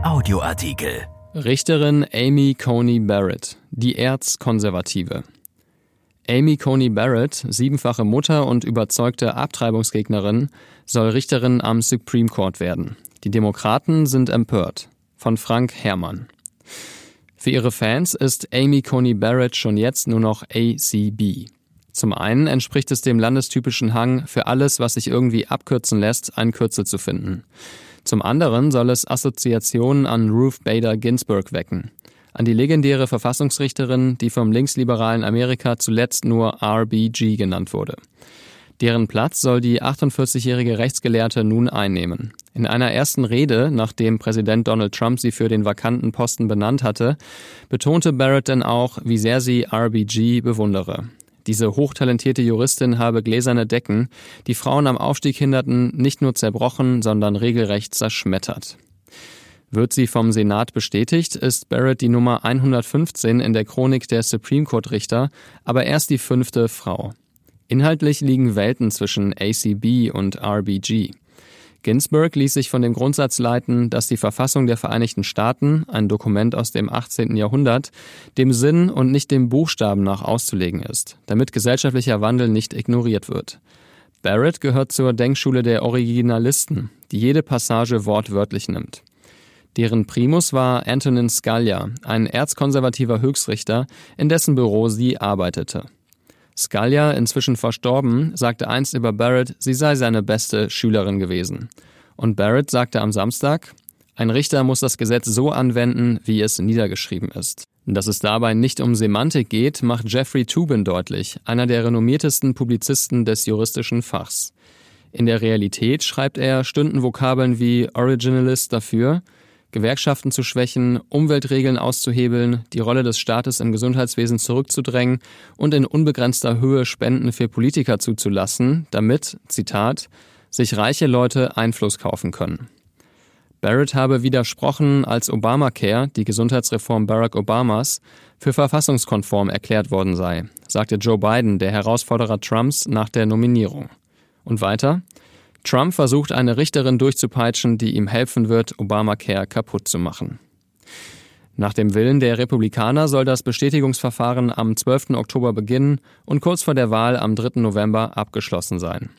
Audioartikel. Richterin Amy Coney Barrett, die Erzkonservative. Amy Coney Barrett, siebenfache Mutter und überzeugte Abtreibungsgegnerin, soll Richterin am Supreme Court werden. Die Demokraten sind empört. Von Frank Herrmann. Für ihre Fans ist Amy Coney Barrett schon jetzt nur noch ACB. Zum einen entspricht es dem landestypischen Hang, für alles, was sich irgendwie abkürzen lässt, ein Kürzel zu finden. Zum anderen soll es Assoziationen an Ruth Bader Ginsburg wecken. An die legendäre Verfassungsrichterin, die vom linksliberalen Amerika zuletzt nur RBG genannt wurde. Deren Platz soll die 48-jährige Rechtsgelehrte nun einnehmen. In einer ersten Rede, nachdem Präsident Donald Trump sie für den vakanten Posten benannt hatte, betonte Barrett denn auch, wie sehr sie RBG bewundere. Diese hochtalentierte Juristin habe gläserne Decken, die Frauen am Aufstieg hinderten, nicht nur zerbrochen, sondern regelrecht zerschmettert. Wird sie vom Senat bestätigt, ist Barrett die Nummer 115 in der Chronik der Supreme Court Richter, aber erst die fünfte Frau. Inhaltlich liegen Welten zwischen ACB und RBG. Ginsburg ließ sich von dem Grundsatz leiten, dass die Verfassung der Vereinigten Staaten, ein Dokument aus dem 18. Jahrhundert, dem Sinn und nicht dem Buchstaben nach auszulegen ist, damit gesellschaftlicher Wandel nicht ignoriert wird. Barrett gehört zur Denkschule der Originalisten, die jede Passage wortwörtlich nimmt. Deren Primus war Antonin Scalia, ein erzkonservativer Höchstrichter, in dessen Büro sie arbeitete. Scalia, inzwischen verstorben, sagte einst über Barrett, sie sei seine beste Schülerin gewesen. Und Barrett sagte am Samstag, ein Richter muss das Gesetz so anwenden, wie es niedergeschrieben ist. Dass es dabei nicht um Semantik geht, macht Jeffrey Tubin deutlich, einer der renommiertesten Publizisten des juristischen Fachs. In der Realität, schreibt er, stünden Vokabeln wie Originalist dafür, Gewerkschaften zu schwächen, Umweltregeln auszuhebeln, die Rolle des Staates im Gesundheitswesen zurückzudrängen und in unbegrenzter Höhe Spenden für Politiker zuzulassen, damit, Zitat, sich reiche Leute Einfluss kaufen können. Barrett habe widersprochen, als Obamacare, die Gesundheitsreform Barack Obamas, für verfassungskonform erklärt worden sei, sagte Joe Biden, der Herausforderer Trumps, nach der Nominierung. Und weiter, Trump versucht eine Richterin durchzupeitschen, die ihm helfen wird, Obamacare kaputt zu machen. Nach dem Willen der Republikaner soll das Bestätigungsverfahren am 12. Oktober beginnen und kurz vor der Wahl am 3. November abgeschlossen sein.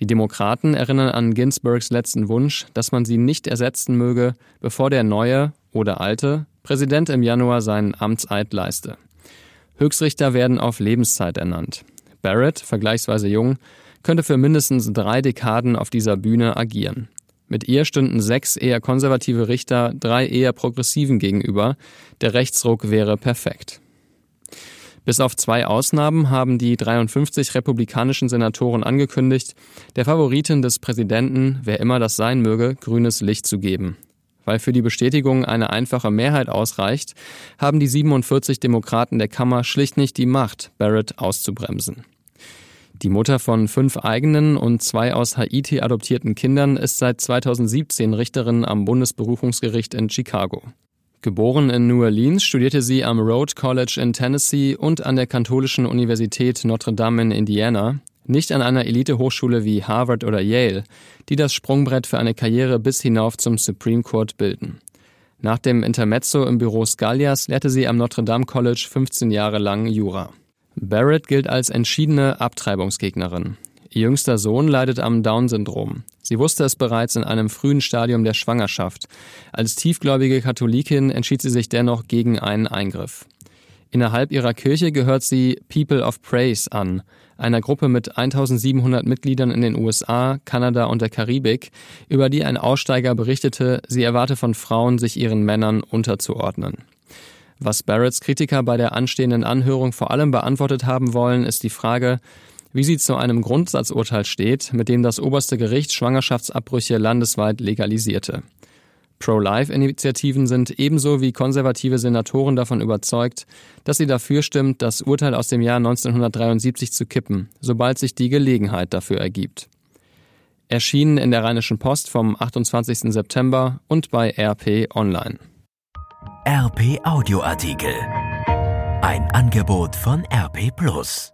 Die Demokraten erinnern an Ginsburgs letzten Wunsch, dass man sie nicht ersetzen möge, bevor der neue oder alte Präsident im Januar seinen Amtseid leiste. Höchstrichter werden auf Lebenszeit ernannt. Barrett, vergleichsweise jung, könnte für mindestens drei Dekaden auf dieser Bühne agieren. Mit ihr stünden sechs eher konservative Richter drei eher progressiven gegenüber. Der Rechtsruck wäre perfekt. Bis auf zwei Ausnahmen haben die 53 republikanischen Senatoren angekündigt, der Favoritin des Präsidenten, wer immer das sein möge, grünes Licht zu geben. Weil für die Bestätigung eine einfache Mehrheit ausreicht, haben die 47 Demokraten der Kammer schlicht nicht die Macht, Barrett auszubremsen. Die Mutter von fünf eigenen und zwei aus Haiti adoptierten Kindern ist seit 2017 Richterin am Bundesberufungsgericht in Chicago. Geboren in New Orleans studierte sie am Rhodes College in Tennessee und an der katholischen Universität Notre Dame in Indiana, nicht an einer Elite-Hochschule wie Harvard oder Yale, die das Sprungbrett für eine Karriere bis hinauf zum Supreme Court bilden. Nach dem Intermezzo im Büro Scalias lehrte sie am Notre Dame College 15 Jahre lang Jura. Barrett gilt als entschiedene Abtreibungsgegnerin. Ihr jüngster Sohn leidet am Down-Syndrom. Sie wusste es bereits in einem frühen Stadium der Schwangerschaft. Als tiefgläubige Katholikin entschied sie sich dennoch gegen einen Eingriff. Innerhalb ihrer Kirche gehört sie People of Praise an, einer Gruppe mit 1700 Mitgliedern in den USA, Kanada und der Karibik, über die ein Aussteiger berichtete, sie erwarte von Frauen, sich ihren Männern unterzuordnen. Was Barretts Kritiker bei der anstehenden Anhörung vor allem beantwortet haben wollen, ist die Frage, wie sie zu einem Grundsatzurteil steht, mit dem das oberste Gericht Schwangerschaftsabbrüche landesweit legalisierte. Pro-Life-Initiativen sind ebenso wie konservative Senatoren davon überzeugt, dass sie dafür stimmt, das Urteil aus dem Jahr 1973 zu kippen, sobald sich die Gelegenheit dafür ergibt. Erschienen in der Rheinischen Post vom 28. September und bei RP Online. RP Audioartikel. Ein Angebot von RP Plus.